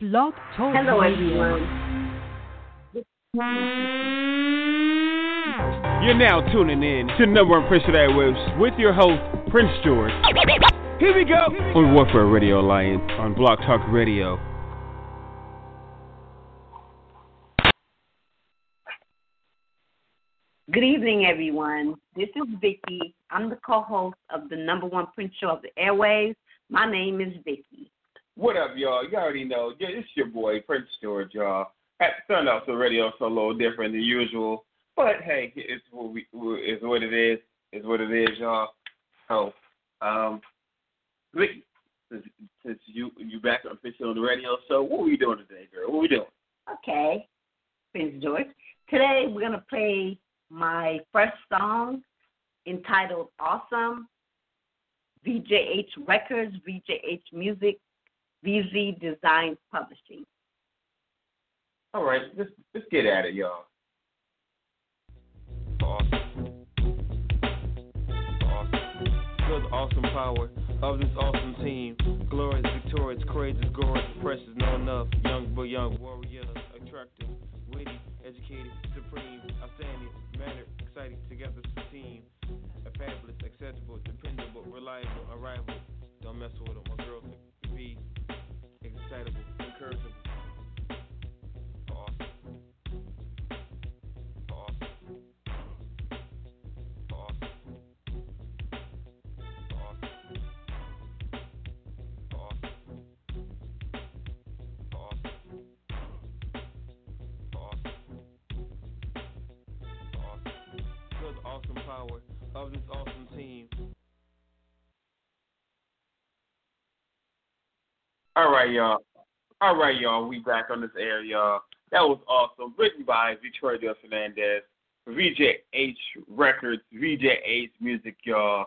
Blog Talk Hello, Radio. everyone. You're now tuning in to number one Prince of Airwaves with your host, Prince George. Here we go on Warfare Radio Alliance on Blog Talk Radio. Good evening, everyone. This is Vicky. I'm the co-host of the number one Prince show of the airwaves. My name is Vicky. What up, y'all? You already know. It's your boy, Prince George, y'all. Start off the radio so a little different than usual. But hey, it's what we it's what it is. It's what it is, y'all. So, um, since, since you you back officially on the radio, so what we doing today, girl? What we doing? Okay, Prince George. Today we're gonna play my first song entitled "Awesome." VJH Records, VJH Music, VZ Design Publishing. All right, let's let's get at it, y'all. awesome. Awesome. Feel the awesome power of this awesome team. Glorious, victorious, courageous, gorgeous, precious, no enough. Young but young warrior, attractive, witty, educated, supreme, outstanding, mannered, exciting, together as a team. A fabulous, acceptable, dependable, reliable, unrivaled. Don't mess with them. My girls can be excitable, encourageable. Awesome power of this awesome team. All right, y'all. All right, y'all. We back on this air, y'all. That was awesome. Written by Victoria Fernandez, VJH Records, VJH Music, y'all.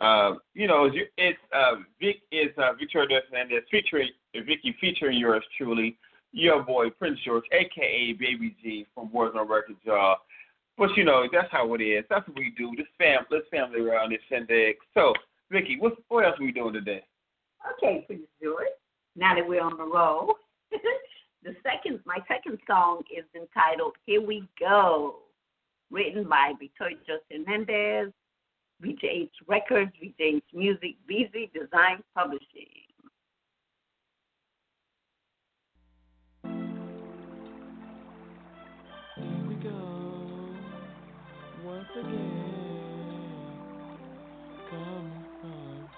Uh, you know, it's- uh, Vic is uh, Victoria Fernandez featuring Vicky featuring yours truly, your boy Prince George, aka Baby G from Warzone Records, y'all. But you know, that's how it is. That's what we do. This fam, this family around this shindig. So, Vicky, what what else are we doing today? Okay, Prince George. Now that we're on the roll, the second, my second song is entitled "Here We Go," written by Victoria Hernandez, VJH Records, VJH Music, VZ Design Publishing. Here we go once again. Coming from.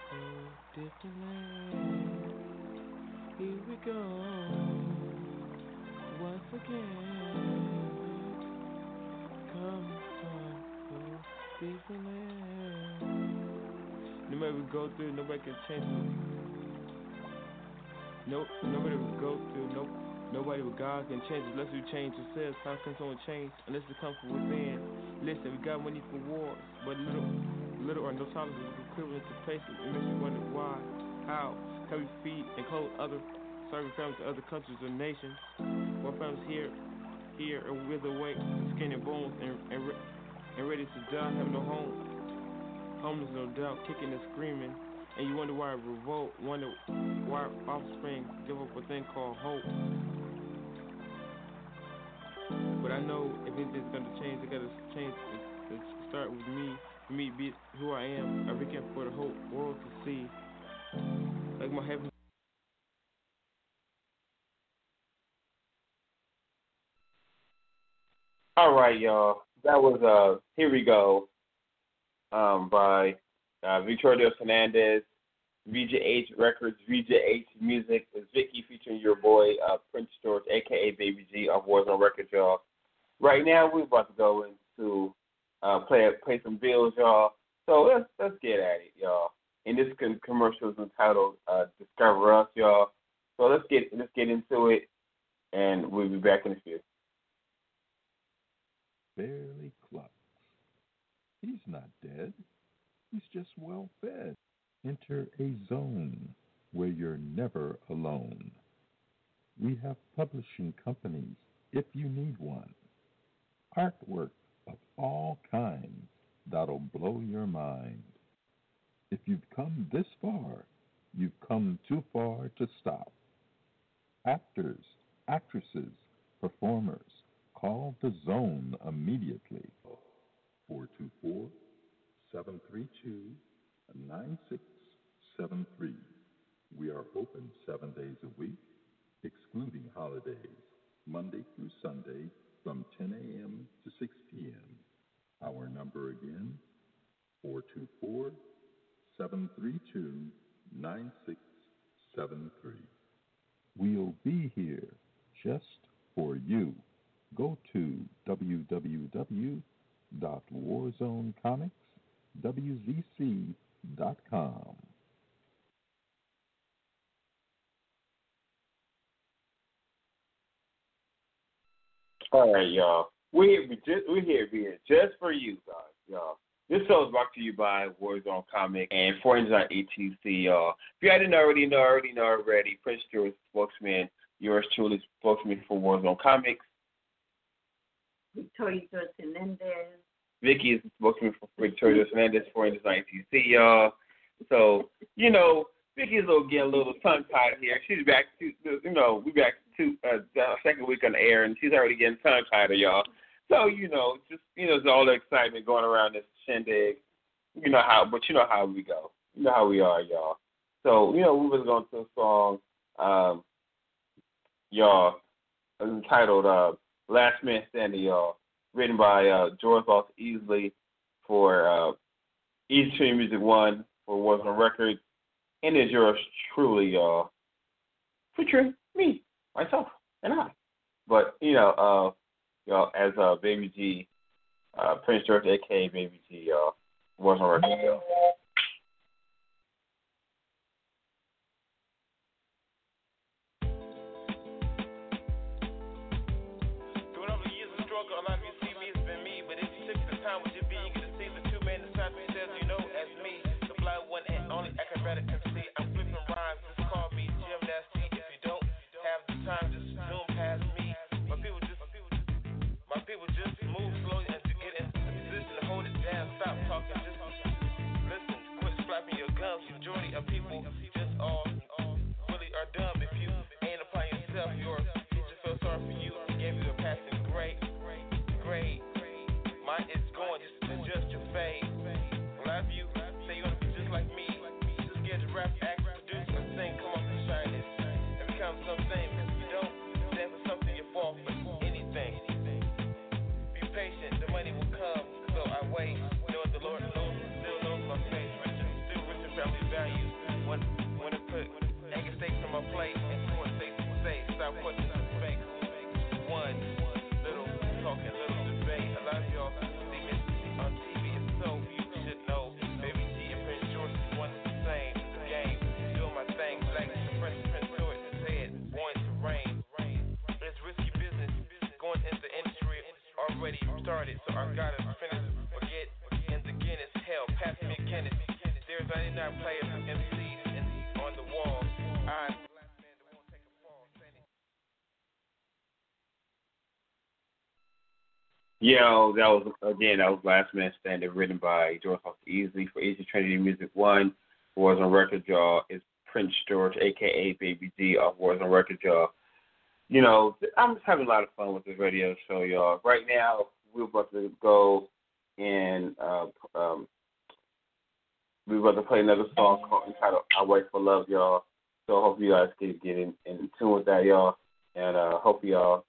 Here we go once again. A different land. No matter we go through, nobody can change it. No, nobody will go through. No, nobody but God can change it unless we change ourselves. How can someone change unless it comes from within? Listen, we got money for wars, but little, little or no tolerance is equivalent to places. It makes you wonder why, how, can we feed and clothe other serving families in other countries or nations? More families here, here and wither away, skin and bones, and and, re- and ready to die, have no home. Homeless, no doubt, kicking and screaming. And you wonder why revolt, wonder why offspring give up a thing called hope. But I know if anything's gonna change, it gotta change. It, it start with me. For me, be who I am. I reckon for the whole world to see. Like my heaven. All right, y'all. That was uh Here We Go um by uh Victoria Fernandez, VJH Records, VJH Music is Vicky featuring your boy uh Prince George, aka Baby G of Warzone Records, y'all. Right now we're about to go into uh play play some bills, y'all. So let's let's get at it, y'all. And this commercial is entitled uh Discover Us, y'all. So let's get let's get into it and we'll be back in a few. Barely clucks. He's not dead. He's just well fed. Enter a zone where you're never alone. We have publishing companies if you need one. Artwork of all kinds that'll blow your mind. If you've come this far, you've come too far to stop. actors, actresses, performers. Call the zone immediately. 424 732 9673. We are open seven days a week, excluding holidays, Monday through Sunday from 10 a.m. to 6 p.m. Our number again, 424 732 9673. We'll be here just for you. Go to www.warzonecomicswzc.com. All right, y'all. We're here, we're here being just for you guys, y'all. This show is brought to you by Warzone Comic and Friends on ATC, y'all. If you didn't already know, already know already, Prince George spokesman, yours truly spokesman for Warzone Comics. Victoria Hernandez. Vicky is spokesman for Victoria Hernandez for Friends on ATC, y'all. So, you know, Vicky's little getting a little tongue tied here. She's back to you know, we back to uh, second week on the air and she's already getting tongue tied, y'all. So, you know, just you know, it's all the excitement going around this shindig. You know how but you know how we go. You know how we are, y'all. So, you know, we was going to a song, um, y'all, entitled uh Last Man Standing, y'all, written by uh George Lost Easley for uh Easy Music One for Warzone Records and it's yours truly, y'all. Featuring me, myself, and I. But, you know, uh, y'all, as uh, Baby G, uh, Prince George, aka Baby G, y'all, was on record, y'all. Only acrobatic see. I'm flipping rhymes, Yo, that was again that was Last Man Standing, written by George Foster Easley for Easy Trinity Music One. Warzone Record, y'all. Is Prince George, aka Baby G, off Warzone Record, y'all. You know, I'm just having a lot of fun with this radio show, y'all. Right now, we're about to go and uh, um, we're about to play another song called entitled "I Wait for Love," y'all. So hope you guys can get in, in tune with that, y'all, and uh, hope y'all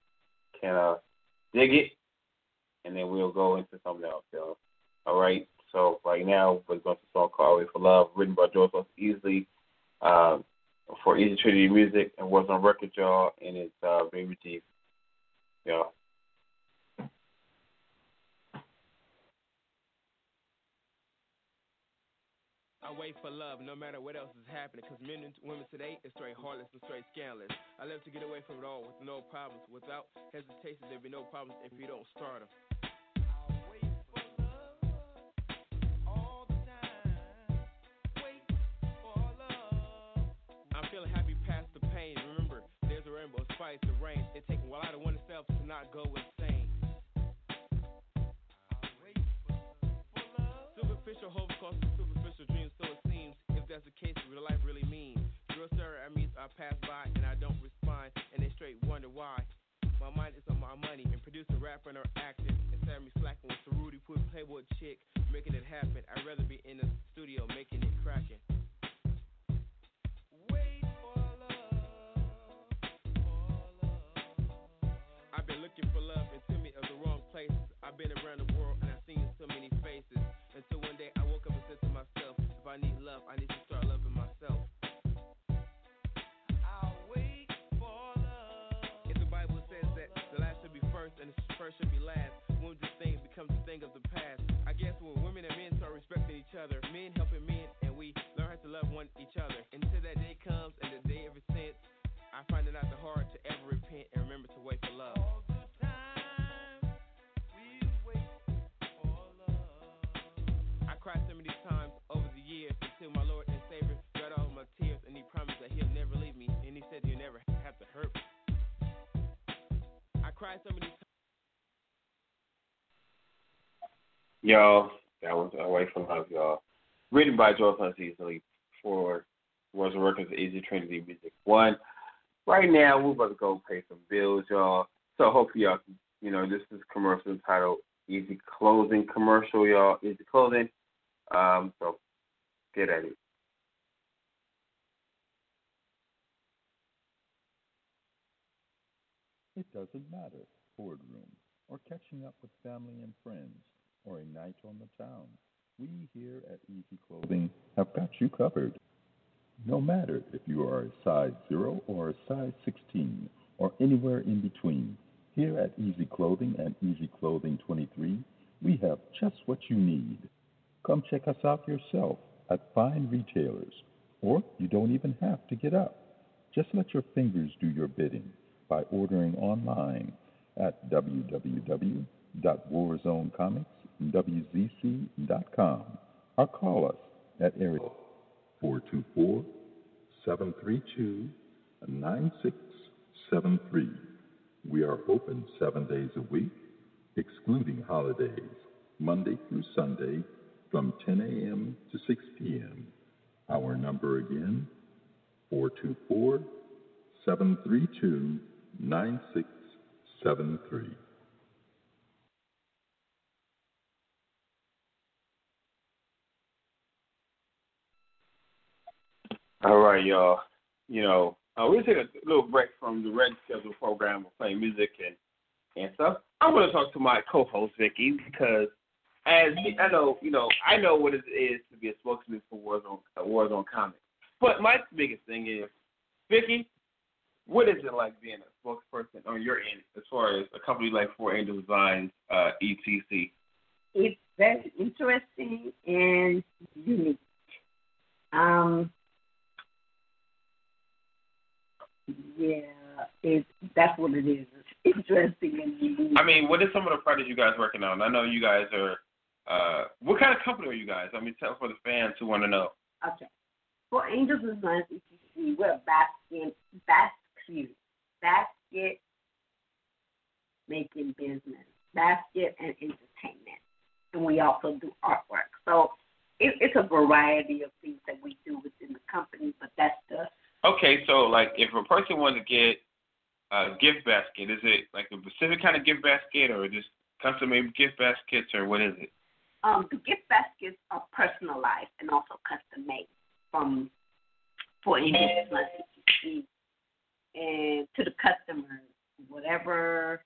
can uh, dig it and then we'll go into something else, y'all. All right. So right now we're going to song called "Away for Love," written by George Lost Easley, um, for Easy Trinity Music, and Warzone Record, y'all, and it's uh, Baby G, y'all. I wait for love no matter what else is happening. Cause men and women today is straight heartless and straight scandalous. I love to get away from it all with no problems. Without hesitation, there'll be no problems if you don't start them. Rainbow spice the rain. It takes a while of oneself to not go insane. Superficial hope causes superficial dreams, so it seems. If that's the case, real life really means. Girls stare at me, I pass by, and I don't respond, and they straight wonder why. My mind is on my money and producer, and or acting. And Sammy slacking with the Rudy Put Playboy chick, making it happen. I'd rather be in the studio making it crackin'. Looking for love in too many of the wrong places. I've been around the world and I've seen so many faces. Until one day I woke up and said to myself, if I need love, I need to start loving myself. I'll wait for love. If the Bible says that the last should be first and the first should be last, when this thing becomes a thing of the past. I guess when women and men start respecting each other, men helping men, and we learn how to love one each other. Until that day comes and the day ever since, I find it not the hard to ever repent and remember to wait for love. Y'all, that was Away from Love, y'all. Written by Joel Unseasonably for was Records Easy Trinity Music One. Right now, we're about to go pay some bills, y'all. So hopefully y'all can, you know, this is commercial entitled Easy Clothing Commercial, y'all. Easy Clothing. Um, so get at it. It doesn't matter, boardroom, or catching up with family and friends, or a night on the town. We here at Easy Clothing have got you covered. No matter if you are a size 0 or a size 16 or anywhere in between, here at Easy Clothing and Easy Clothing 23, we have just what you need. Come check us out yourself at fine retailers, or you don't even have to get up. Just let your fingers do your bidding by ordering online at www.warzonecomicswzc.com or call us at area 424 732 9673. We are open seven days a week, excluding holidays, Monday through Sunday from 10 a.m. to 6 p.m. Our number again, 424 732 9673. All right, y'all. You know, uh, we'll take a little break from the red schedule program of playing music and and stuff. I'm going to talk to my co-host Vicky because, as I know, you know, I know what it is to be a spokesman for Warzone uh, Warzone Comics. But my biggest thing is, Vicky, what is it like being a spokesperson on your end as far as a company like Four Angel Designs, uh, ETC? It's very interesting and unique. Um, yeah, it that's what it is. It's interesting and. I mean, what are some of the projects you guys working on? I know you guys are. Uh, what kind of company are you guys? I mean, tell for the fans who want to know. Okay. Four Angels and Designs ETC, we're a basket, basket, basket making business, basket and entertainment, and we also do artwork. So it, it's a variety of things that we do within the company, but that's the Okay, so like if a person wants to get a gift basket, is it like a specific kind of gift basket or just custom made gift baskets or what is it? um, the gift baskets are personalized and also custom made from for ETC and to the customers, whatever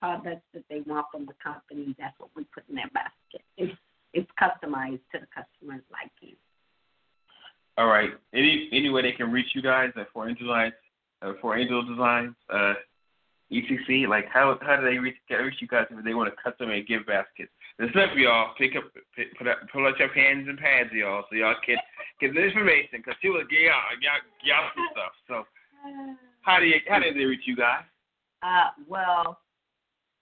products that they want from the company, that's what we put in their basket. It's it's customized to the customer's liking. All right. Any any way they can reach you guys at Four Angel Designs, uh, Four Angel Designs, uh, ETC? Like how how do they reach reach you guys if they want to custom made gift baskets? Listen up, y'all. Pick up, pick, put up, pull out your pens and pads, y'all, so y'all can get the information because she get y'all y'all y'all some stuff. So how do you how do they reach you guys? Uh, well,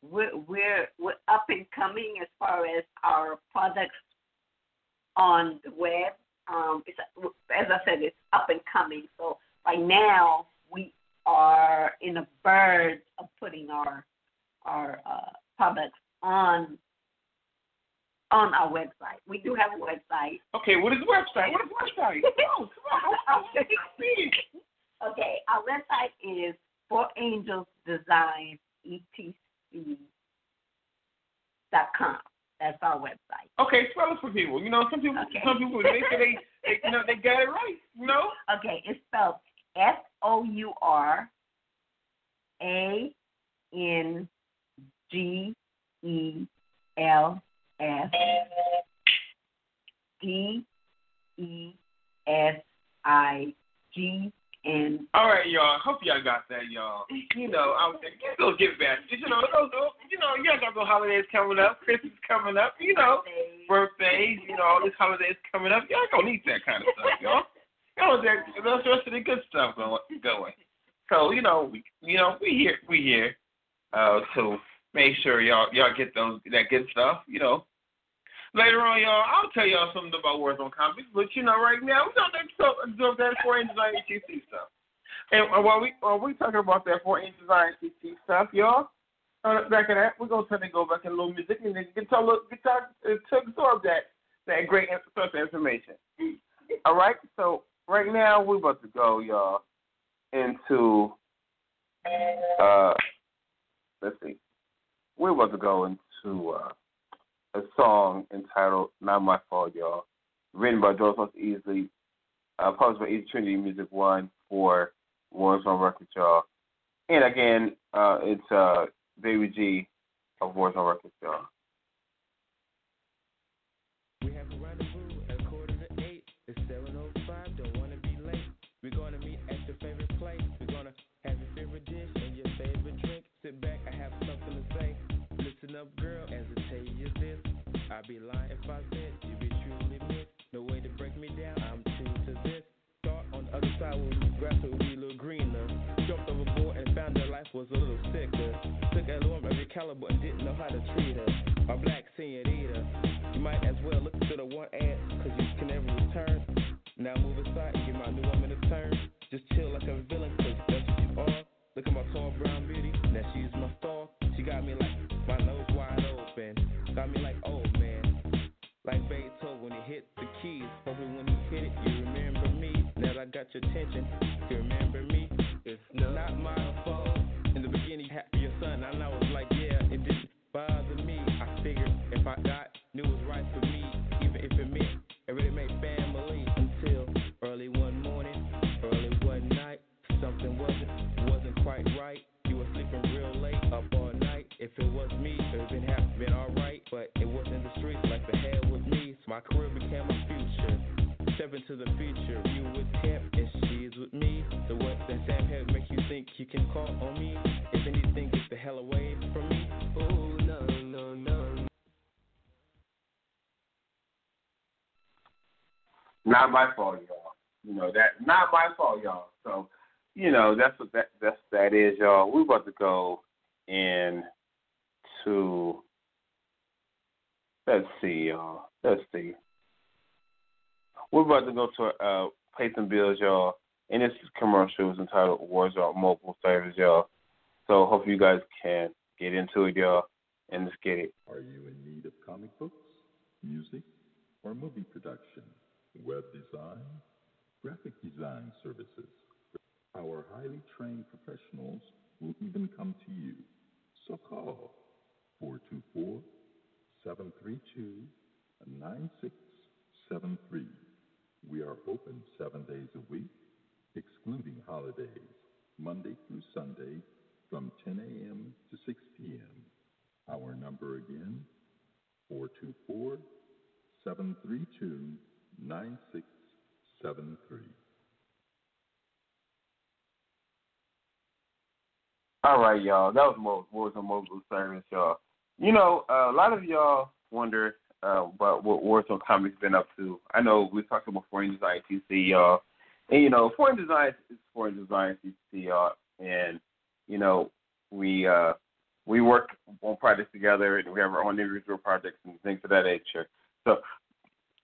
we're we're we're up and coming as far as our products on the web. Um, it's as I said, it's up and coming. So right now we are in the verge of putting our our uh, products on on our website. We do have a website. Okay, what is the website? What is the website? Come on, come on. I want to see. Okay, our website is Four Angels Design ETC dot com. That's our website. Okay, spell it for people. You know, some people, Okay. some people, they say they, they, you know, they got it right. You know. Okay, it's spelled F O U R A N G E L S D E S I G N. All right, y'all. Hope y'all got that, y'all. You know, I was thinking, get baskets. You know, you know, y'all got those holidays coming up, Christmas coming up. You know, birthdays. You know, all these holidays coming up. Y'all gonna need that kind of stuff, y'all. Y'all that, that's the rest of the good stuff going. Going. So you know, we, you know, we here, we here, uh, to make sure y'all y'all get those that good stuff. You know. Later on, y'all, I'll tell y'all something about Warzone Comics, but you know, right now, we don't absorb, absorb that Four Angel Design ETC stuff. And uh, while we while we talking about that Four Angel Design ETC stuff, y'all, uh, back of that, we're gonna try to go back in a little music and then get to to, uh, to absorb that that great source of information. All right, so right now we're about to go, y'all, into uh, let's see, we're about to go into uh a song entitled "Not My Fault, Y'all," written by George Most Easley, uh, published by Easy Trinity Music One for Warzone Records, y'all. And again, uh, it's uh, Baby G of Warzone Records, y'all. We have a rendezvous at quarter to eight. It's 7.05, don't want to be late. We're going to meet at favorite place. We're going to have your favorite dish and your favorite drink. Sit back, I have something to say. Up, girl, as I tell you this. I'd be lying if I said you'd be truly missed. No way to break me down, I'm true to this. Thought on the other side where the grass would be a little greener. Jumped overboard and found that life was a little sicker. Took a of every caliber and didn't know how to treat her. A black senorita. You might as well look to the one ad, cause you can never return. Now move aside and give my new woman a turn. Just chill like a villain, got your attention, you remember me. It's not my fault. In the beginning, your son, and I was like, yeah, it didn't bother me. I figured if I got, knew it was right for me, even if it meant it really made family. Until early one morning, early one night, something wasn't wasn't quite right. You were sleeping real late, up all night. If it was me, it would been have been alright, but it wasn't the streets like the hell with me. So my career became my future. Step into the future, can call on me? If anything, get the hell away from me. Oh no no no. Not my fault, y'all. You know that. Not my fault, y'all. So, you know that's what that that's that is, y'all. We're about to go in to. Let's see, y'all. Let's see. We're about to go to uh, pay some bills, y'all. And this commercial is entitled Warzone Mobile Service, y'all. So hope you guys can get into it, y'all, and let's get it. Are you in need of comic books, music, or movie production, web design, graphic design services? Our highly trained professionals will even come to you. So call 424 732 9673. We are open seven days a week, excluding holidays, Monday through Sunday from 10 a.m. to 6 p.m. Our number again, 424 732 9673. All right, y'all. That was Mo- Warzone Mobile Service, y'all. You know, uh, a lot of y'all wonder uh, about what Warzone Comics been up to. I know we talked about Foreign Design TC, y'all. And, you know, Four Angel Design is Four Angel Design ETC, y'all. And, you know, we uh, we work on projects together and we have our own individual projects and things of that nature. So,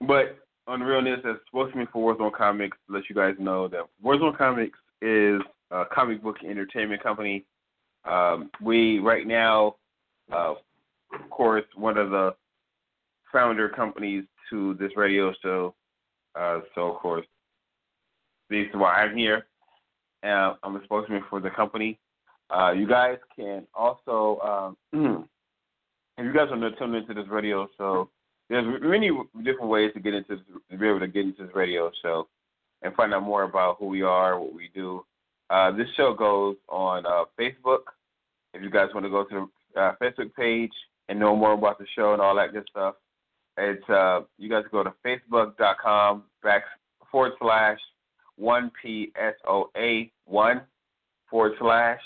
but on the realness, as spokesman for Warzone Comics, let you guys know that Warzone Comics is a comic book entertainment company. Um, we right now, uh, of course, one of the founder companies to this radio show. Uh, so of course, this is why I'm here. Uh, I'm a spokesman for the company. Uh, you guys can also um, if you guys are not tuned into this radio show, there's many different ways to get into to be able to get into this radio show and find out more about who we are, what we do. Uh, this show goes on uh, Facebook. If you guys want to go to the uh, Facebook page and know more about the show and all that good stuff, it's uh, you guys go to facebook.com back forward slash one P S O A one forward slash.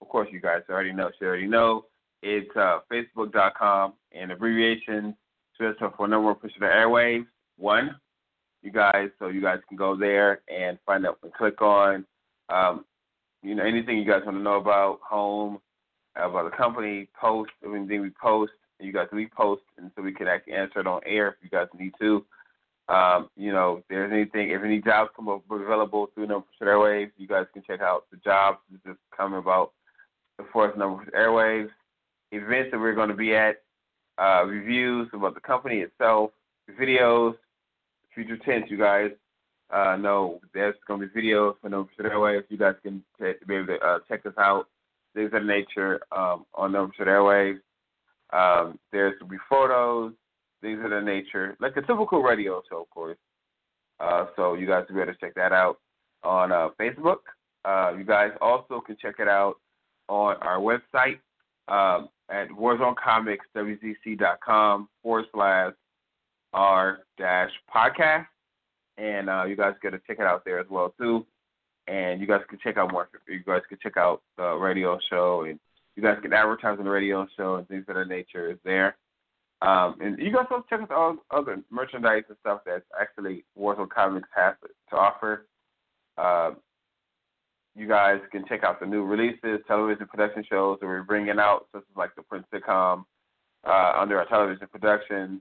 Of course, you guys already know. You already know. It's uh, facebook.com and abbreviation stands for number one push the airwaves one. You guys, so you guys can go there and find out and click on, um, you know, anything you guys want to know about home, about the company, post anything we post. You guys repost, and so we can actually answer it on air if you guys need to. Um, you know, if there's anything, if any jobs come up available through Number Airwaves, you guys can check out the jobs that just come about the Force Number Airwaves events that we're going to be at, uh, reviews about the company itself, videos, future tense. You guys uh, know there's going to be videos for Number Airwaves. You guys can t- be able to uh, check us out. Things of nature um, on Number Airwaves. Um, there's going to be photos, things of that nature, like a typical radio show, of course. Uh, so you guys will be able to check that out on uh, Facebook. Uh, you guys also can check it out on our website um, at warzonecomicswzc.com forward slash r dash podcast. And uh, you guys get to check it out there as well too. And you guys can check out more. You guys can check out the radio show, and you guys can advertise on the radio show and things of that nature is there. Um, and you guys also check out all other merchandise and stuff that actually Warzone Comics has to offer. Uh, you guys can check out the new releases, television production shows that we're bringing out, such as like the Prince sitcom uh, under our television production.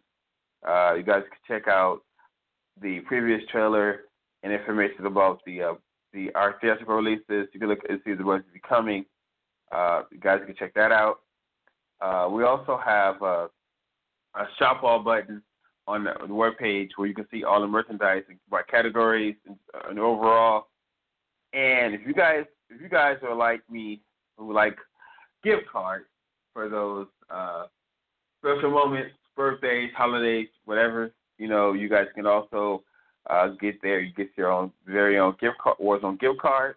Uh, you guys can check out the previous trailer and information about the uh, the our theatrical releases. You can look and see the ones to be coming. Uh, you guys can check that out. Uh, we also have a shop all button on the, web page where you can see all the merchandise by categories and, uh, and overall. And if you guys if you guys are like me who like gift cards for those uh, special moments, birthdays, holidays, whatever, you know, you guys can also uh, get there. You get your own very own gift card, Warzone gift card,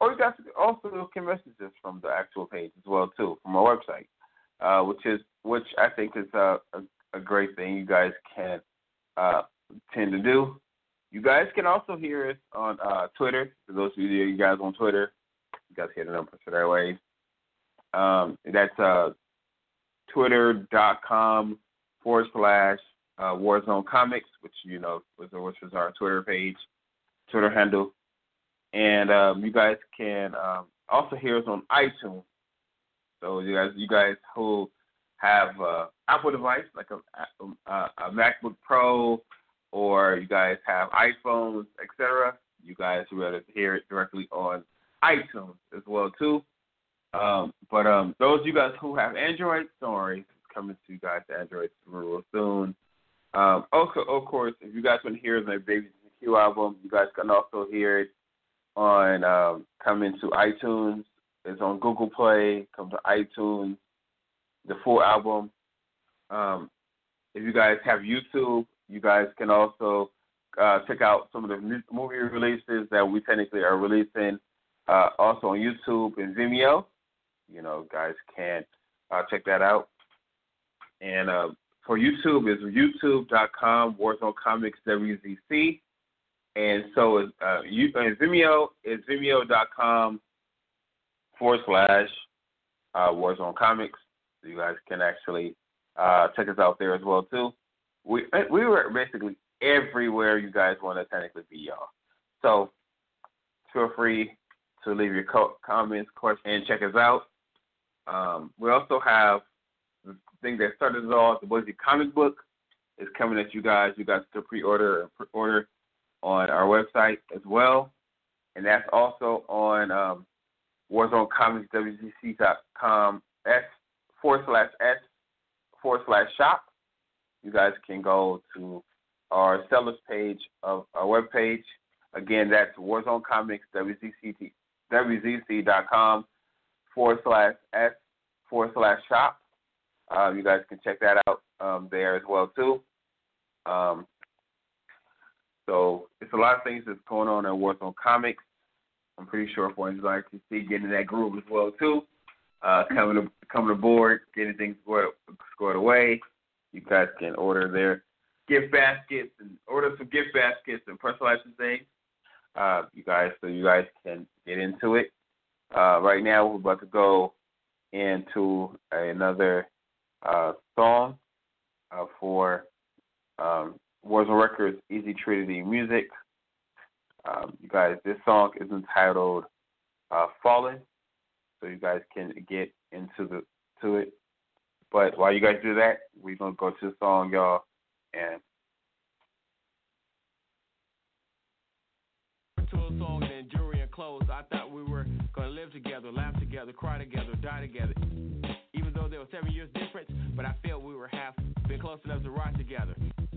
or you guys also can message us from the actual page as well too from our website, uh, which is which I think is a, a, a great thing you guys can uh, tend to do. You guys can also hear us on uh, Twitter. For those of you, guys on Twitter, you guys hear the number for their ways. Um, that's uh, twitter.com forward slash uh, Warzone Comics, which you know was which was our Twitter page, Twitter handle, and um, you guys can um, also hear us on iTunes. So you guys, you guys who have uh, Apple device like a, a, a MacBook Pro or you guys have iPhones, etc., you guys will be able to hear it directly on iTunes as well too. Um, but um, those of you guys who have Android, sorry, coming to you guys Android real soon. Um, also, of course, if you guys want to hear the Baby G album, you guys can also hear it on um, coming to iTunes. It's on Google Play. Come to iTunes. The full album. Um, if you guys have YouTube, you guys can also uh, check out some of the movie releases that we technically are releasing uh, also on YouTube and Vimeo. You know, guys can uh, check that out. And uh, for YouTube is youtube.com Warzone Comics WZC. And so is uh, you, and Vimeo is vimeo.com forward slash uh, Warzone Comics. So you guys can actually uh, check us out there as well too we we were basically everywhere you guys want to technically be, y'all. So feel free to leave your co- comments, questions, and check us out. Um, we also have the thing that started it all, the Boise comic book is coming at you guys. You guys can pre-order pre-order on our website as well, and that's also on um, WarzoneComicsWZC.com s forward slash s forward slash shop you guys can go to our sellers page of our webpage. Again, that's Warzone Comics, WZC, WZC.com forward slash S forward slash shop. Um, you guys can check that out um, there as well too. Um, so it's a lot of things that's going on at Warzone Comics. I'm pretty sure for see getting that groove as well too. Uh, coming to, coming aboard, getting things scored, scored away. You guys can order their gift baskets and order some gift baskets and personalize things. Uh, you guys, so you guys can get into it. Uh, right now, we're about to go into another uh, song uh, for um, Records Easy Trinity Music. Um, you guys, this song is entitled uh, Fallen, so you guys can get into the to it. But while you guys do that, we're gonna go to the song, y'all, and clothes. I thought we were gonna live together, laugh together, cry together, die together. Even though there was seven years difference, but I felt we were half been close enough to ride together.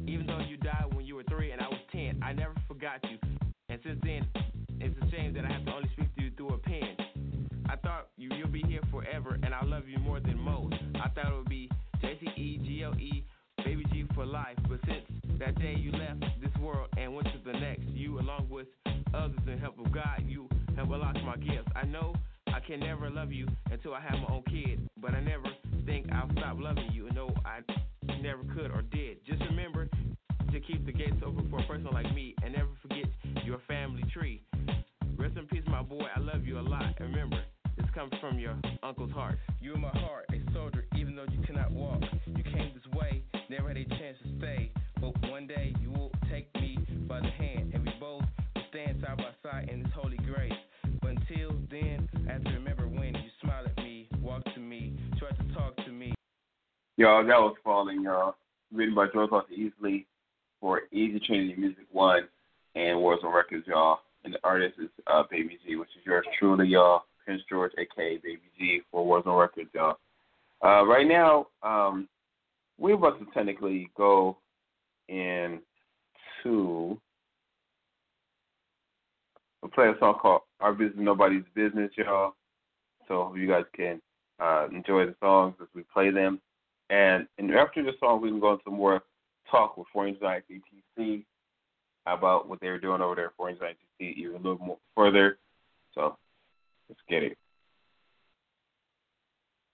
Even though you died when you were three and I was ten, I never forgot you. It's a shame that I have to only speak to you through a pen. I thought you you'll be here forever, and I love you more than most. I thought it would be J C E G L E, baby G for life. But since that day you left this world and went to the next, you along with others in help of God, you have unlocked my gifts. I know I can never love you until I have my own kid, but I never think I'll stop loving you. No, I never could or did. Just remember to keep the gates open for a person like me and never forget your family tree. Rest in peace, my boy. I love you a lot. And remember, this comes from your uncle's heart. You in my heart, a soldier, even though you cannot walk. You came this way, never had a chance to stay. But one day you will take me by the hand, and we both will stand side by side in this holy grace. But until then, I have to remember when you smiled at me, walked to me, tried to talk to me. Y'all, that was Falling, y'all. Written by George Foster Easley for Easy Trinity Music One and Warzone Records, y'all. And the artist is uh, Baby G, which is yours truly, y'all. Prince George, aka Baby G, for Warzone Records, y'all. Uh, right now, um, we're about to technically go into we'll play a song called Our Business Nobody's Business, y'all. So you guys can uh, enjoy the songs as we play them. And, and after the song, we can go into more talk with Four Angel Design ETC about what they were doing over there at Four Angel Design ETC even a little more further. So let's get it.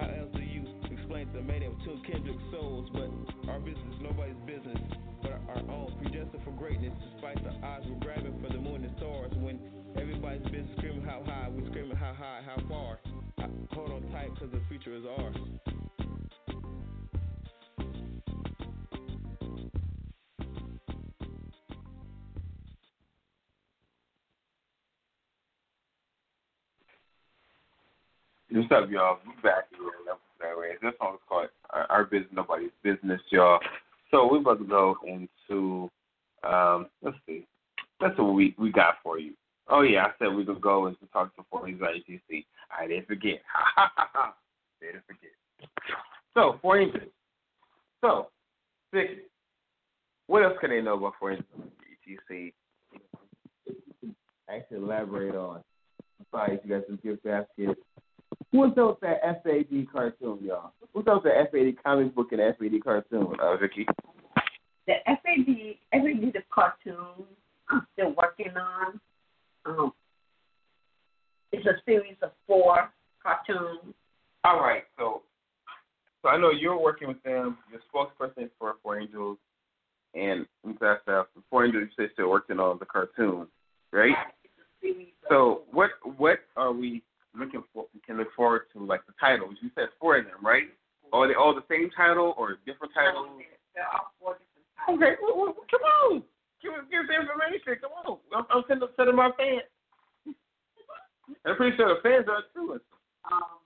How else do you explain to the mating of two kindred souls? But our business is nobody's business, but our own. Predestined for greatness, despite the odds we're grabbing for the moon and stars. When everybody's business screaming how high, we're screaming how high, how far. Hold on tight, cause the future is ours. What's up, y'all? We back here. This song is called Our Business Nobody's Business, y'all. So we're about to go into um let's see. That's what we we got for you. Oh yeah, I said we could go into talk to Four Angel Design ETC. I didn't forget. Didn't forget. So Design. So, Vicky, what else can they know about Four Angel Design ETC? Actually elaborate on. Besides, you guys some gift baskets. What's up with that FAD cartoon, y'all? What's up with the FAD comic book and FAD cartoon, uh, Vicky? The FAD, FAD the cartoon I'm still working on. Um, it's a series of four cartoons. All right, so so I know you're working with them. You're spokesperson for Four Angels, and that stuff. Four Angels, you say still working on the cartoon, right? It's a series of So what what are we looking for? Can look forward to like the titles. You said four of them, right? Are they all the same title or different titles? They're all four different types. Okay, well, well, come on. Give us give the information. Come on. I'm, I'm sending sending my fans. I'm pretty sure the fans are too. Um,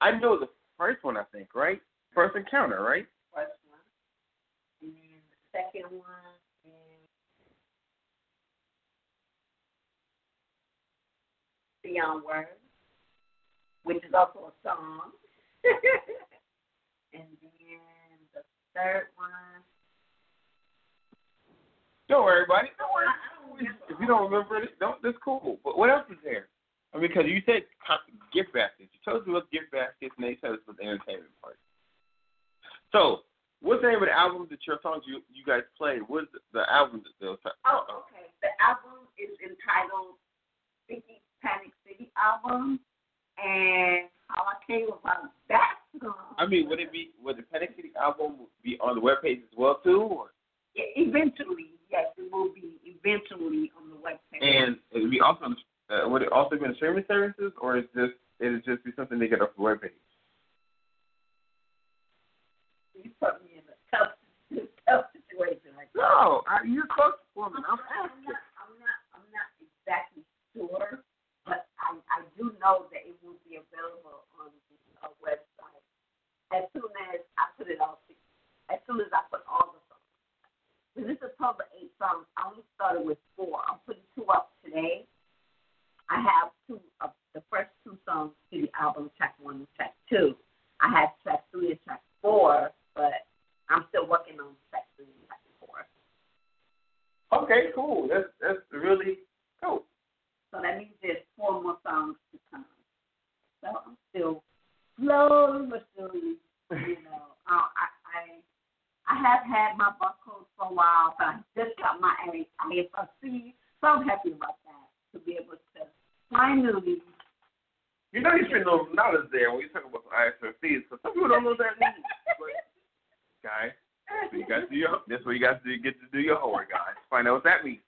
I know the first one. I think right. First encounter, right? First one. And then the second one is Beyond Words, which is also a song. and then the third one. Don't worry, buddy. Don't worry. I don't remember. If you don't remember it, don't. That's cool. But what else is there? I mean, because you said co- gift baskets. You told us about gift baskets, and then you said it's for the entertainment part. So, what's the name of the album that your songs you you guys played? What's the, album that those? Oh, okay. The album is entitled Sticky Panic City album, and how I came about that song. I mean, would it be would the Panic City album be on the webpage as well too, or E- eventually, yes, it will be eventually on the webpage. and it would be also on uh, would it also be on the streaming services, or is this it is just be something they get off the webpage? you put me in a tough, tough situation like that. No, I, you're close woman. I'm asking. not, I'm not, I'm not exactly sure, but I, I do know that it will be available on the uh, website as soon as I put it all together. As soon as I put all the songs. Because it's a total of eight songs. I only started with four. I'm putting two up today. I have two of the first two songs to the album, track one and track two. I have track three and track four, but I'm still working on track three and track four. Okay, cool. That's that's really cool. So that means there's four more songs to come. So I'm still slowly but surely, you know. Uh, I I I have had my barcode for a while, but I just got my ISRC, so I'm happy about that to be able to finally. You know you spend no knowledge there when you talk about ISRCs, because some people don't know what that means. But, guys, so you guys do your that's what you guys do get to do your homework, guys. Find out what that means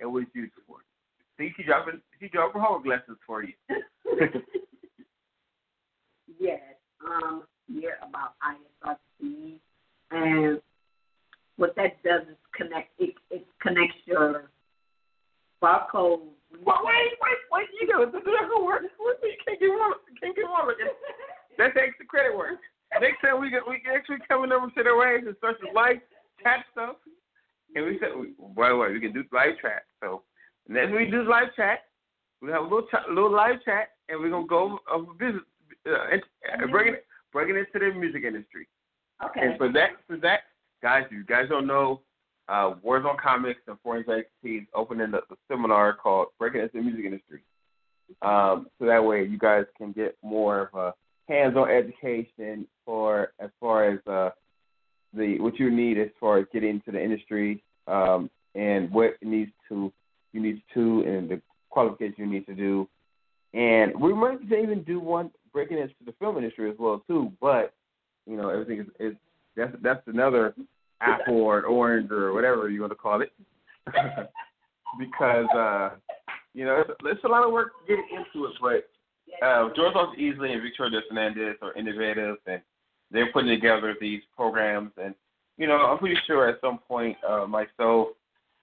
and what it's used for. See, she dropping she dropping homework lessons for you. yes, um, hear about ISRC, and what that does is connect. It it connects your barcode. Well, wait, wait, wait, you gotta do your homework. What, You can't get one can't get one again. That's extra credit work. Next time we get we actually coming over to the range and start some live chat stuff. And we said, by the way, we can do live chat. So next we do live chat, we have a little ch- little live chat, and we're gonna go over business, uh, uh, bringing it bringing it to the music industry. Okay. And for that, for that, guys, you guys don't know, uh, on Comics and Foreign Expertise opening a, a seminar called Breaking Into the Music Industry. Um, so that way you guys can get more of a hands-on education for as far as uh, the what you need as far as getting into the industry um, and what needs to you need to and the qualifications you need to do. And we might even do one breaking into the film industry as well too. But you know everything is, is that's that's another apple or an orange or whatever you want to call it. because uh, you know it's, it's a lot of work getting into it, but uh, George Lost Easley and Victoria Fernandez are innovative, and they're putting together these programs. And you know, I'm pretty sure at some point, uh, myself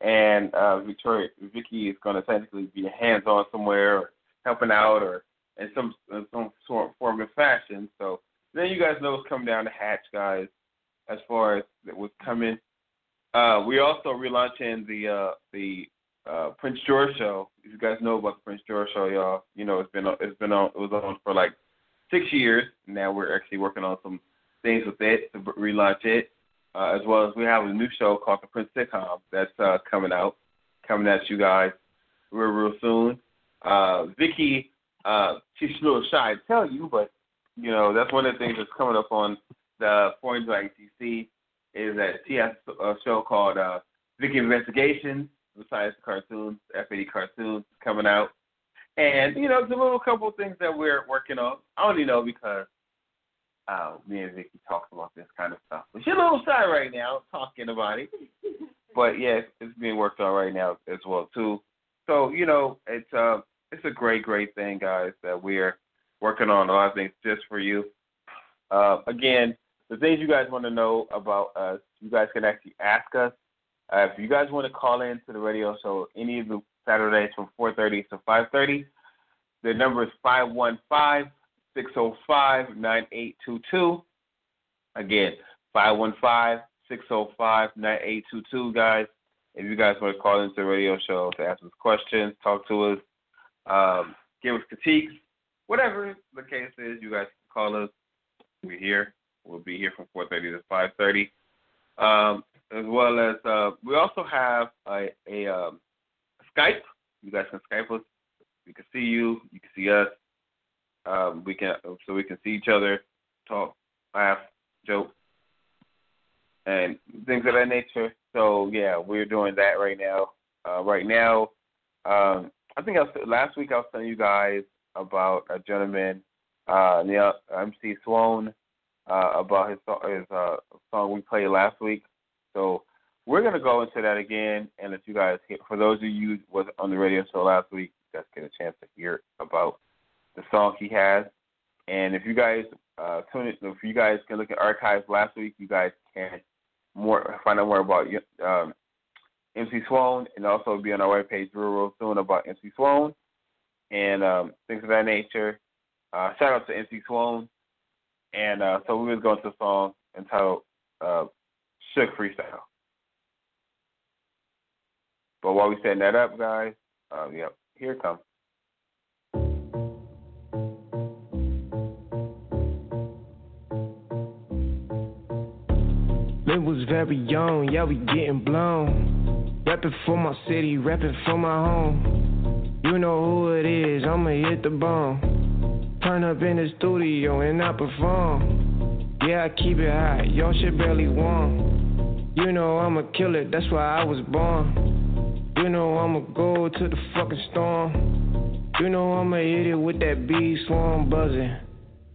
and uh, Victoria, Vicky is going to technically be hands-on somewhere, or helping out, or in some in some sort of form of fashion. So then you guys know what's coming down the hatch, guys. As far as what's coming, uh, we also relaunching the uh, the uh, Prince George show. If you guys know about the Prince George show, y'all, you know it's been it's been on it was on for like six years. Now we're actually working on some things with it to relaunch it, uh, as well as we have a new show called the Prince Sitcom that's uh, coming out, coming at you guys real real soon. Uh, Vicky, uh, she's a little shy to tell you, but you know that's one of the things that's coming up on the Foreign Drag TC is that she has a show called uh, Vicky Investigations besides the cartoons, FAD cartoons coming out. And, you know, there's a little couple of things that we're working on. I only know because uh, me and Vicky talk about this kind of stuff. But she's a little shy right now talking about it. But yeah, it's, it's being worked on right now as well too. So, you know, it's uh it's a great, great thing, guys, that we're working on a lot of things just for you. Uh, again, the things you guys want to know about us, you guys can actually ask us. Uh, if you guys want to call in to the radio show any of the Saturdays from 4.30 to 5.30, the number is 515-605-9822. Again, 515-605-9822, guys. If you guys want to call into the radio show to ask us questions, talk to us, um, give us critiques, whatever the case is, you guys can call us. We're here. We'll be here from 4:30 to 5:30. Um, as well as uh, we also have a, a um, Skype. You guys can Skype us. We can see you. You can see us. Um, we can so we can see each other, talk, laugh, joke, and things of that nature. So yeah, we're doing that right now. Uh, right now, um, I think I was, last week I was telling you guys about a gentleman, uh, MC Swan, uh, about his his uh, song we played last week. So we're gonna go into that again and let you guys hear. For those of you was on the radio show last week, you guys get a chance to hear about the song he has. And if you guys uh, tune in, if you guys can look at archives last week, you guys can more find out more about um, MC Swan, and also be on our webpage real, real soon about MC Swan and um, things of that nature. Uh, shout out to MC Swan. And uh, so we was going to a song entitled uh, Shook Freestyle. But while we setting that up, guys, um, yep, here comes. It was very young, yeah, we getting blown. Rapping for my city, rapping for my home. You know who it is, I'ma hit the bomb. Turn up in the studio and I perform. Yeah, I keep it hot, y'all shit barely warm. You know I'ma kill it, that's why I was born. You know I'ma go to the fucking storm. You know I'ma hit it with that bee swarm buzzing.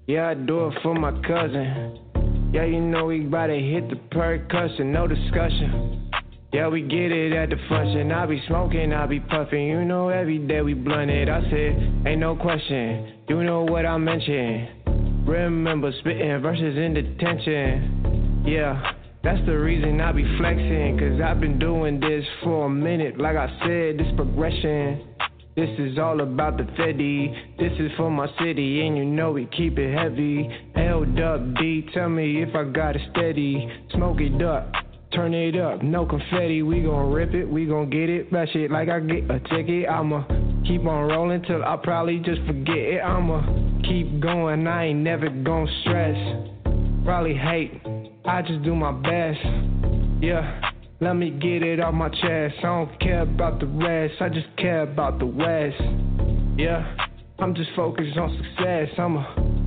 Yeah, I do it for my cousin. Yeah, you know we bout to hit the percussion, no discussion. Yeah, we get it at the function. I be smoking, I be puffing. You know, every day we blunt it. I said, ain't no question. You know what I mentioned. Remember spitting verses in detention. Yeah, that's the reason I be flexing. Cause I've been doing this for a minute. Like I said, this progression. This is all about the Fetty. This is for my city, and you know we keep it heavy. Held up D, tell me if I got it steady. Smoke it up, turn it up, no confetti. We gon' rip it, we gon' get it. That shit like I get a ticket. I'ma keep on rolling till I probably just forget it. I'ma keep going, I ain't never gon' stress. Probably hate, I just do my best. Yeah. Let me get it off my chest. I don't care about the rest, I just care about the West. Yeah, I'm just focused on success. I'ma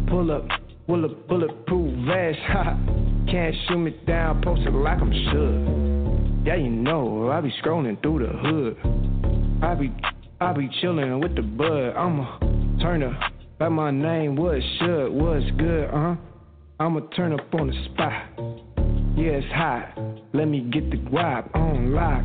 pull up, pull up, bulletproof vest. Can't shoot me down, post it like I'm shook. Yeah, you know, I be scrolling through the hood. I be, I be chillin' with the bud. I'ma turn up, like my name was should, was good, uh huh. I'ma turn up on the spot. Yeah, it's hot. Let me get the guap on lock.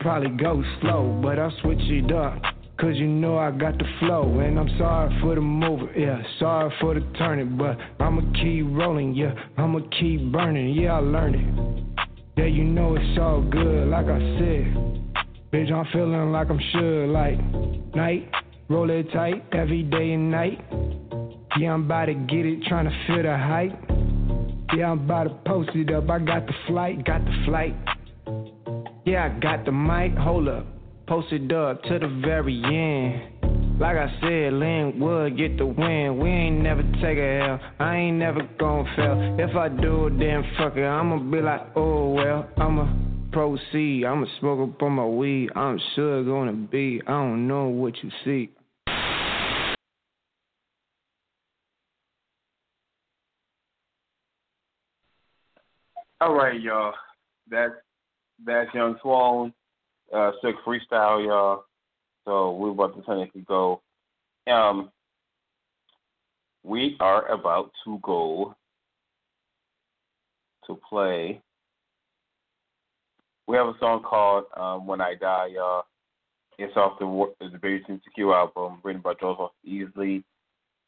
Probably go slow, but I'll switch it up. Cause you know I got the flow. And I'm sorry for the move, yeah. Sorry for the turning, but I'ma keep rolling, yeah. I'ma keep burning, yeah, I learned it. Yeah, you know it's all good, like I said. Bitch, I'm feeling like I'm sure, like night. Roll it tight every day and night. Yeah, I'm about to get it, trying to feel the hype. Yeah, I'm about to post it up. I got the flight, got the flight. Yeah, I got the mic. Hold up. Post it up to the very end. Like I said, Lynn Wood get the win. We ain't never take a L. I ain't never gon' fail. If I do then fuck it. I'ma be like, oh well. I'ma proceed. I'ma smoke up on my weed. I'm sure gonna be. I don't know what you see. All right, y'all. That's that's Young Swan, uh, sick freestyle, y'all. So we're about to technically go. Um, we are about to go to play. We have a song called um, "When I Die," y'all. It's off the the Baby G album, written by Joseph Easley,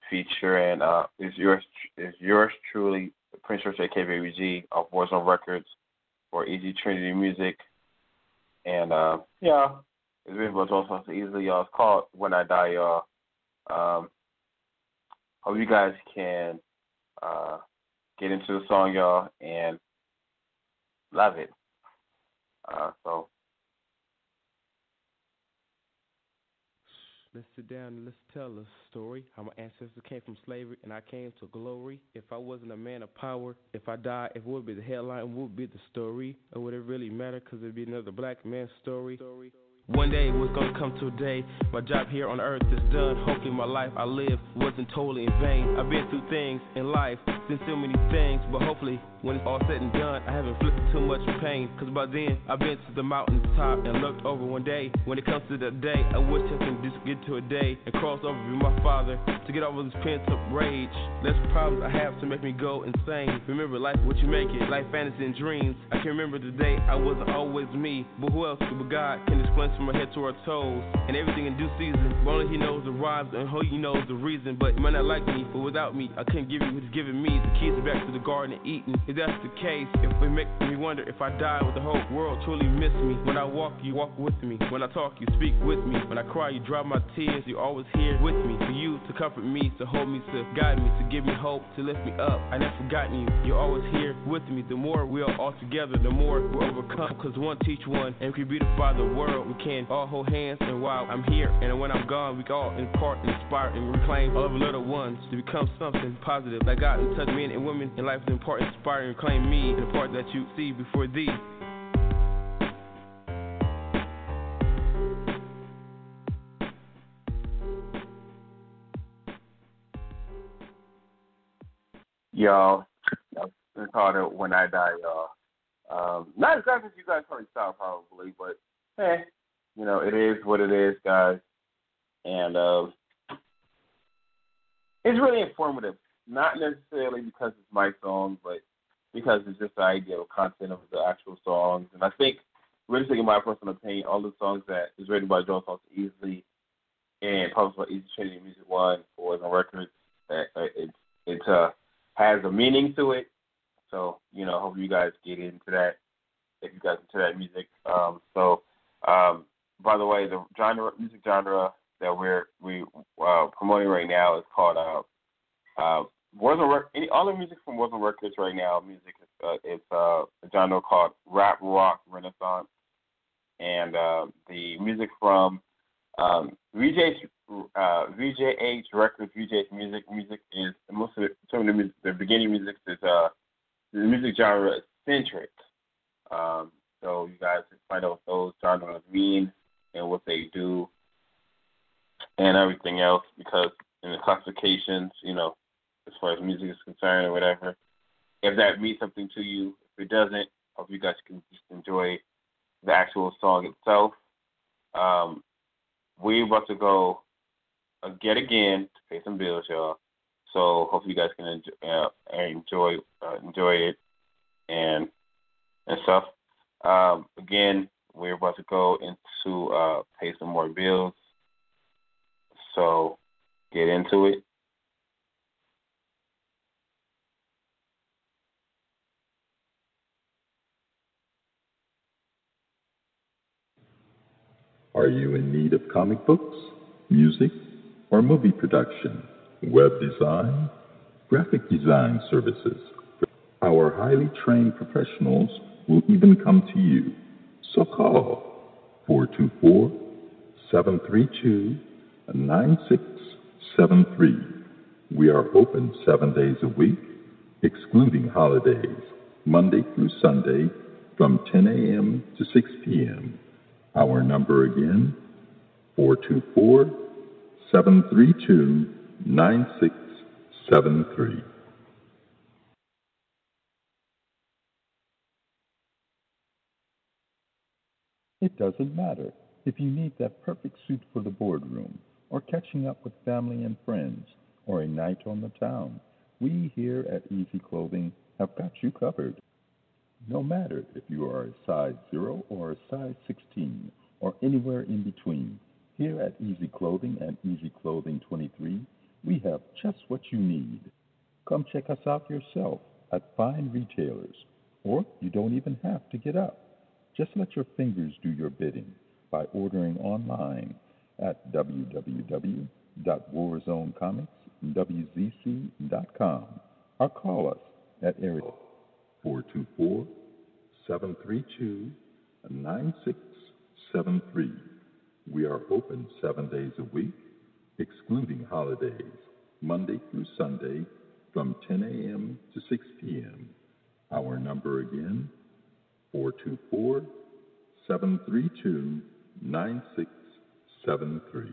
featuring uh, is yours is yours truly Prince Richard KBBG off Warzone Records for Easy Trinity Music. And uh, yeah, it's written by Joseph Easley y'all. It's called When I Die, y'all. Um, hope you guys can uh, get into the song, y'all, and love it. Uh, so Let's sit down and let's tell a story. How my ancestors came from slavery and I came to glory. If I wasn't a man of power, if I died, if it would be the headline, it would be the story? Or would it really matter? Cause it'd be another black man's story. One day it was gonna come to a day. My job here on earth is done. Hopefully, my life I live wasn't totally in vain. I've been through things in life, seen so many things, but hopefully, when it's all said and done, I haven't inflicted too much pain. Cause by then, I've been to the mountain top and looked over one day. When it comes to that day, I wish I could just get to a day and cross over with my father to get over this pent up rage. Less problems I have to make me go insane. Remember, life what you make it, life fantasy and dreams. I can remember the day I wasn't always me, but who else but God can explain from our head to our toes. And everything in due season. Only He knows the rhymes and who He knows the reason. But you might not like me, but without me, I couldn't give you what He's giving me. The keys back to the garden of Eden. If that's the case, if it makes me wonder if I die, would the whole world truly miss me? When I walk, you walk with me. When I talk, you speak with me. When I cry, you dry my tears. You're always here with me. For you to comfort me, to hold me, to guide me, to give me hope, to lift me up. I never forgotten you. You're always here with me. The more we are all together, the more we overcome. Cause one teach one, and we can beautify the world. We can all hold hands, and while I'm here, and when I'm gone, we all impart, inspire, and reclaim all of the little ones to become something positive. Like God touch men and women in life is important, inspire, and claim me, and the part that you see before thee. y'all, it's called it When I Die, y'all. Um, not exactly what you guys already saw, probably, but hey, you know, it is what it is, guys. And um, it's really informative. Not necessarily because it's my song, but because it's just the idea of content of the actual songs. And I think, really thinking my personal opinion, all the songs that is written by Joe Salsa Easley and published by Easy Trinity Music One or on records, that uh, it it uh, has a meaning to it. So you know, hope you guys get into that if you guys into that music. Um, so, um, by the way, the genre music genre that we're we uh, promoting right now is called uh, uh, any all the music from Warzone Records right now. Music is uh, it's uh, a genre called rap rock renaissance, and uh, the music from um, uh, VJH Records, VJH Music music is most of the, some of the music, the beginning music is uh the music genre is centric. Um, so you guys can find out what those genres mean and what they do and everything else because in the classifications, you know, as far as music is concerned or whatever, if that means something to you, if it doesn't, I hope you guys can just enjoy the actual song itself. Um, we're about to go again again to pay some bills, y'all. So hope you guys can enjoy uh, enjoy, uh, enjoy it and and stuff. Um, again, we're about to go into uh, pay some more bills. So get into it. Are you in need of comic books, music, or movie production, web design, graphic design services? Our highly trained professionals will even come to you. So call 424 732 9673. We are open seven days a week, excluding holidays, Monday through Sunday from 10 a.m. to 6 p.m. Our number again, 424 732 9673. It doesn't matter if you need that perfect suit for the boardroom, or catching up with family and friends, or a night on the town. We here at Easy Clothing have got you covered. No matter if you are a size 0 or a size 16 or anywhere in between, here at Easy Clothing and Easy Clothing 23, we have just what you need. Come check us out yourself at fine retailers, or you don't even have to get up. Just let your fingers do your bidding by ordering online at www.warzonecomics.com wzc.com or call us at area 424 732 9673. We are open seven days a week, excluding holidays, Monday through Sunday from 10 a.m. to 6 p.m. Our number again, 424 732 9673.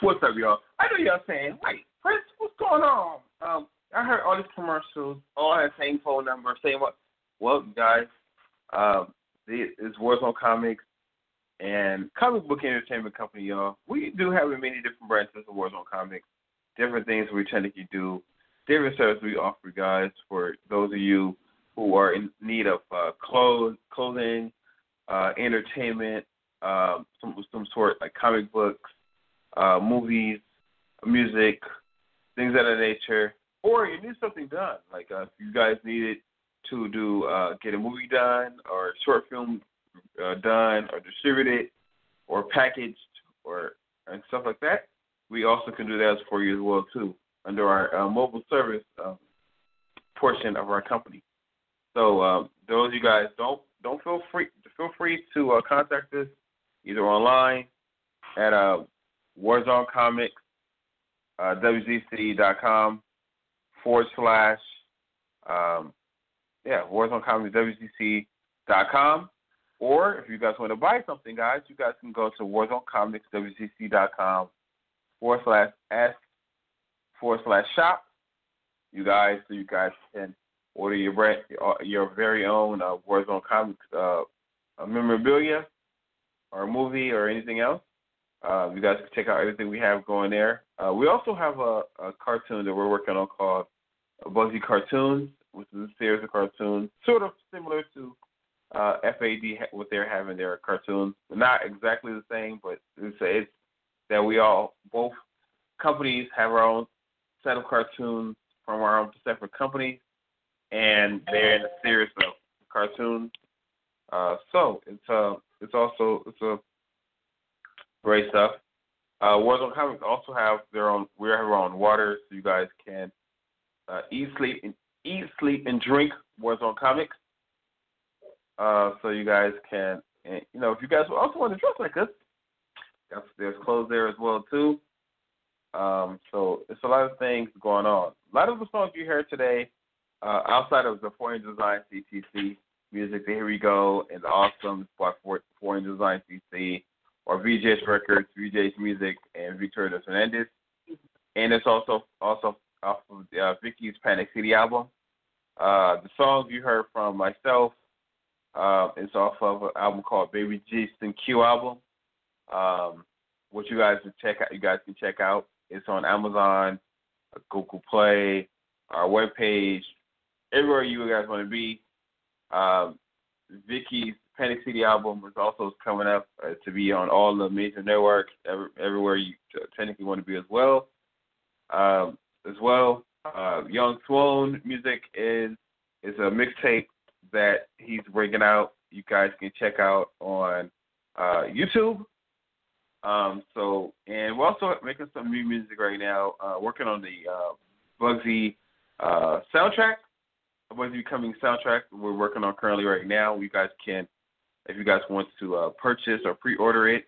What's up, y'all? I know y'all saying, "Wait, Prince, what's going on?" Um, I heard all these commercials, all that same phone number, saying what? Well, guys, um, it's Warzone Comics and Comic Book Entertainment Company, y'all. We do have many different branches of Warzone Comics, different things we to do, different services we offer, guys, for those of you who are in need of uh, clothes, clothing, uh, entertainment, um, some some sort like comic books uh, movies, music, things of that nature, or you need something done. Like uh, if you guys needed to do uh, get a movie done or a short film uh, done or distributed or packaged or and stuff like that, we also can do that for you as well too under our uh, mobile service um, portion of our company. So um, those you guys don't don't feel free feel free to uh, contact us either online at uh, Warzone Comics, uh, WZC.com forward slash, um, yeah, Warzone Comics, WZC.com. Or if you guys want to buy something, guys, you guys can go to Warzone Comics, WZC.com forward slash S forward slash shop. You guys, so you guys can order your brand, your very own uh, Warzone Comics uh, memorabilia or movie or anything else. Uh, you guys can check out everything we have going there. Uh, we also have a, a, cartoon that we're working on called Bugsy Cartoons, which is a series of cartoons, sort of similar to uh, FAD, what they're having their cartoons. Not exactly the same, but it's, it's that we all, both companies have our own set of cartoons from our own separate companies, and they're in a series of cartoons. Uh, so it's uh, it's also it's a Great stuff. Uh, Warzone Comics also have their own. We have our own water, so you guys can uh, eat, sleep, and eat, sleep, and drink Warzone Comics. Uh, so you guys can, you know, if you guys also want to dress like us, there's clothes there as well too. Um, so it's a lot of things going on. A lot of the songs you heard today, uh, outside of the Foreign Design CTC music, the Here We Go and the Awesome by Four Angel Design ETC, or VJ's Records, VJ's Music, and Victoria Fernandez. And it's also also off of uh, Vicky's Panic City album. Uh, the songs you heard from myself uh, is off of an album called Baby Jason Q album. Um, what you guys can check out, you guys can check out. It's on Amazon, Google Play, our webpage, everywhere you guys want to be. Um, Vicky's Panic City album is also coming up uh, to be on all the major networks, every, everywhere you technically want to be as well. Um, as well, uh, Young Swoon music is is a mixtape that he's bringing out. You guys can check out on uh, YouTube. Um, so, and we're also making some new music right now. Uh, working on the uh, Bugsy uh, soundtrack. Bugsy Becoming soundtrack. We're working on currently right now. You guys can if you guys want to uh, purchase or pre-order it,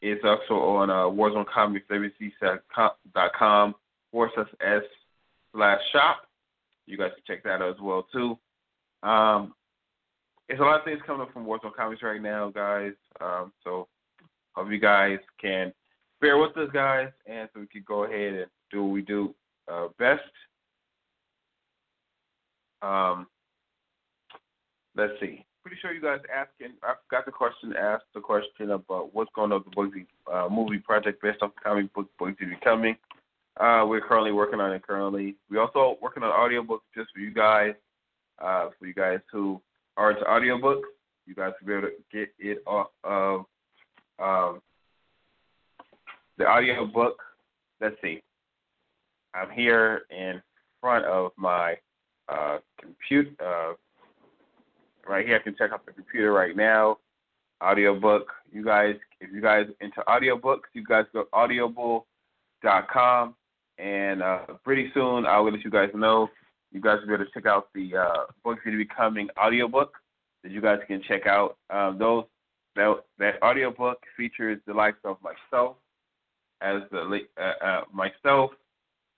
it's also on uh, warzonecomicswc.com forward slash shop. You guys can check that out as well too. Um, it's a lot of things coming up from Warzone Comics right now, guys. Um, so hope you guys can bear with us, guys, and so we can go ahead and do what we do uh, best. Um, let's see pretty sure you guys asking. I got the question asked the question about what's going on with the Bugsy uh, movie project based off the comic book Bugsy Becoming. Uh, we're currently working on it. Currently, we also working on audiobooks just for you guys. Uh, for you guys who are into audiobooks, you guys will be able to get it off of um, the audiobook. Let's see. I'm here in front of my uh, compute uh, right here. I can check out the computer right now. Audiobook. You guys, if you guys into audiobooks, you guys go audible.com, and uh, pretty soon I will let you guys know. You guys will be able to check out the uh, that are becoming audiobook that you guys can check out. Um, those that that audiobook features the likes of myself as the uh, uh, myself,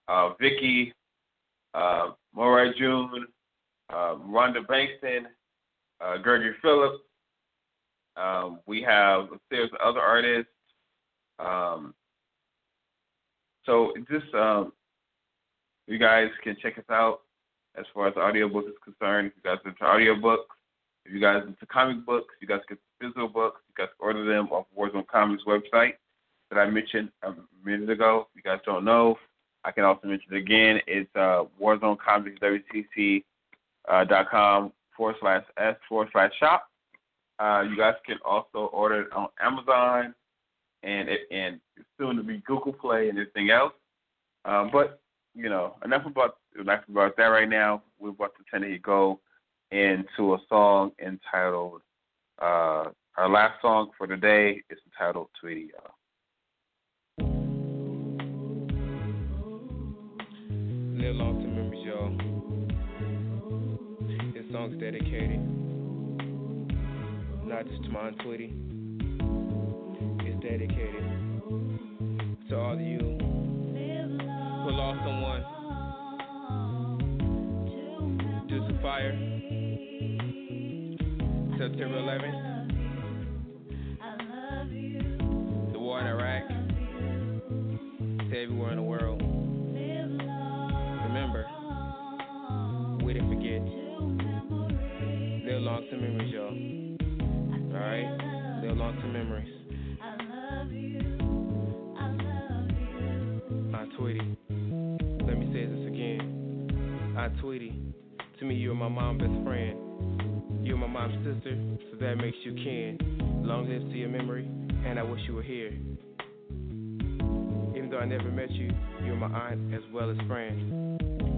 uh, Vicky, uh, Moray June, uh, Rhonda Bankston, uh, Gregory Phillips. Um, we have a series of other artists. Um, so just um, you guys can check us out as far as the audiobook is concerned. If you guys are into audiobooks, if you guys are into comic books, you guys get physical books, you guys order them off Warzone Comics website that I mentioned a minute ago. If you guys don't know, I can also mention it again. It's uh, Warzone Comics WCC uh, forward slash s forward slash shop. Uh, you guys can also order it on Amazon and it, and soon to be Google Play and everything else. Um, but you know, enough about enough about that right now. We're about to to go into a song entitled uh, our last song for today day is entitled Tweety Y'all. Live long to memories, y'all. This song's dedicated not just to my Tweety. It's dedicated to all of you September 11th. The war in Iraq. To everywhere in the world. Remember, we didn't forget. Live long to memories, y'all. Alright? Live long to memories. Aunt Tweety. Let me say this again. Aunt Tweety. To me, you're my mom's best friend. You're my mom's sister, so that makes you kin. Long live to your memory, and I wish you were here. Even though I never met you, you're my aunt as well as friend.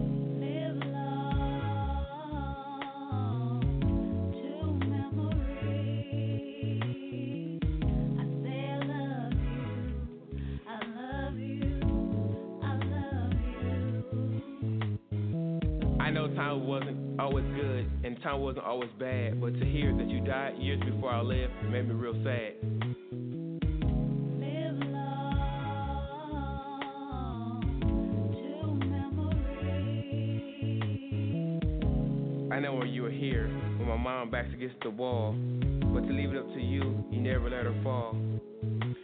Time wasn't always bad, but to hear that you died years before I left made me real sad. I know when you were here, when my mom backs against the wall, but to leave it up to you, you never let her fall.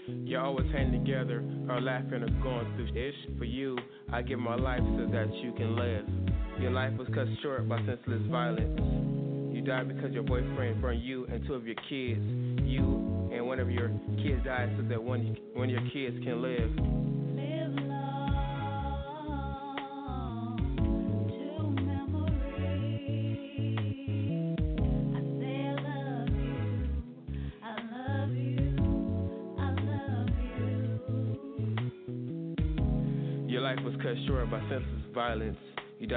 You're always hanging together, or laughing or going through ish. For you, I give my life so that you can live. Your life was cut short by senseless violence. You died because your boyfriend burned you and two of your kids. You and one of your kids died so that one, one of your kids can live.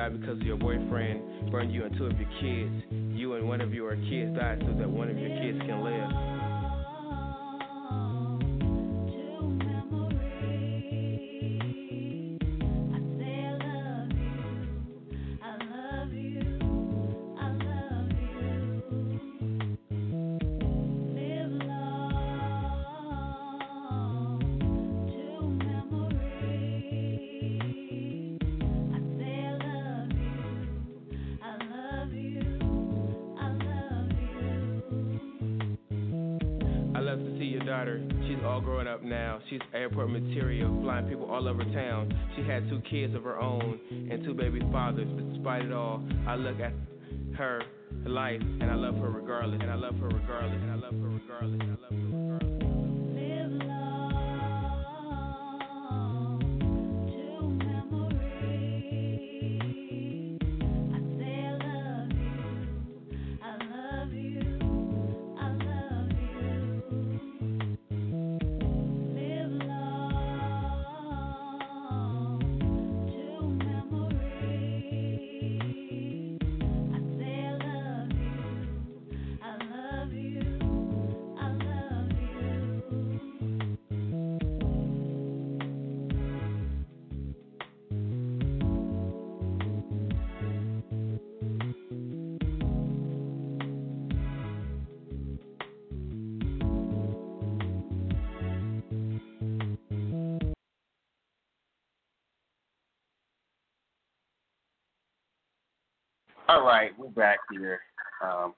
Died because your boyfriend burned you and two of your kids. You and one of your kids died so that one of your kids can live. Daughter. She's all grown up now. She's airport material, flying people all over town. She had two kids of her own and two baby fathers. But despite it all, I look at her life and I love her regardless. And I love her regardless. And I love her regardless. And I love her regardless. Right, we're back here. Um,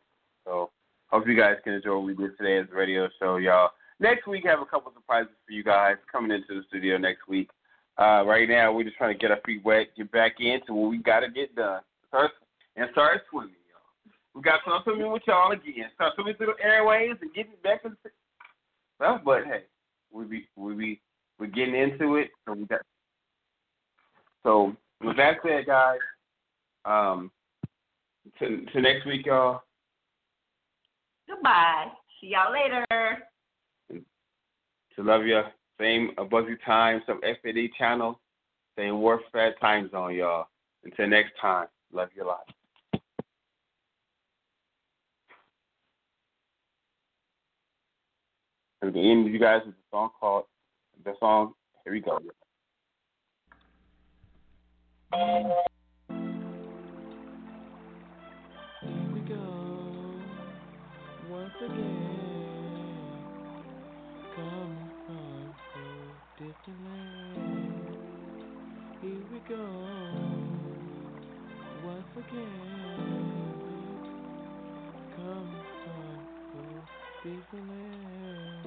so hope you guys can enjoy what we did today as a radio show, y'all. Next week, I have a couple surprises for you guys coming into the studio next week. Uh, right now, we're just trying to get our feet wet, get back into what we got to get done, start, and start swimming, y'all. We got to swimming with y'all again. Start swimming through the airways and getting back into. Well, but hey, we be we be we're getting into it, so we got. So with that said, guys, um, to, to next week, y'all. Goodbye. See y'all later. To love you. Same a buzzy time, some FAD channel, same warfare time zone, y'all. Until next time, love your life. And the end of you guys with a song called the song. Here we go. Once again. Come from so distant land. Here we go once again. Come from so distant land.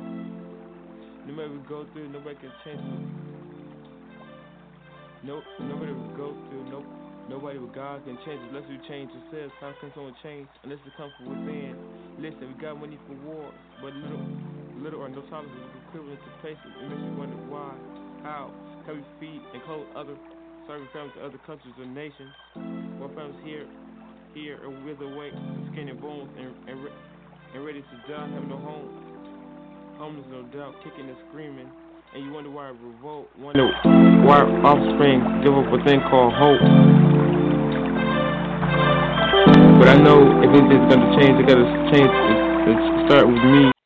No matter we go through, nobody can change it. No, nobody will go through. No, nobody but God can change it unless we change ourselves. How can someone change unless it comes from within? Listen, we got money for wars, but little, little or no tolerance is equivalent to places. It makes you wonder why, how, can we feed and clothe other serving families to other countries or nations? While families here, here are wither away, skin and bones, and and, and ready to die, have no home. Homeless, no doubt, kicking and screaming. And you wonder why revolt. Wonder why offspring give up a thing called hope. But I know if anything's gonna change, it gotta change. It, it start with me.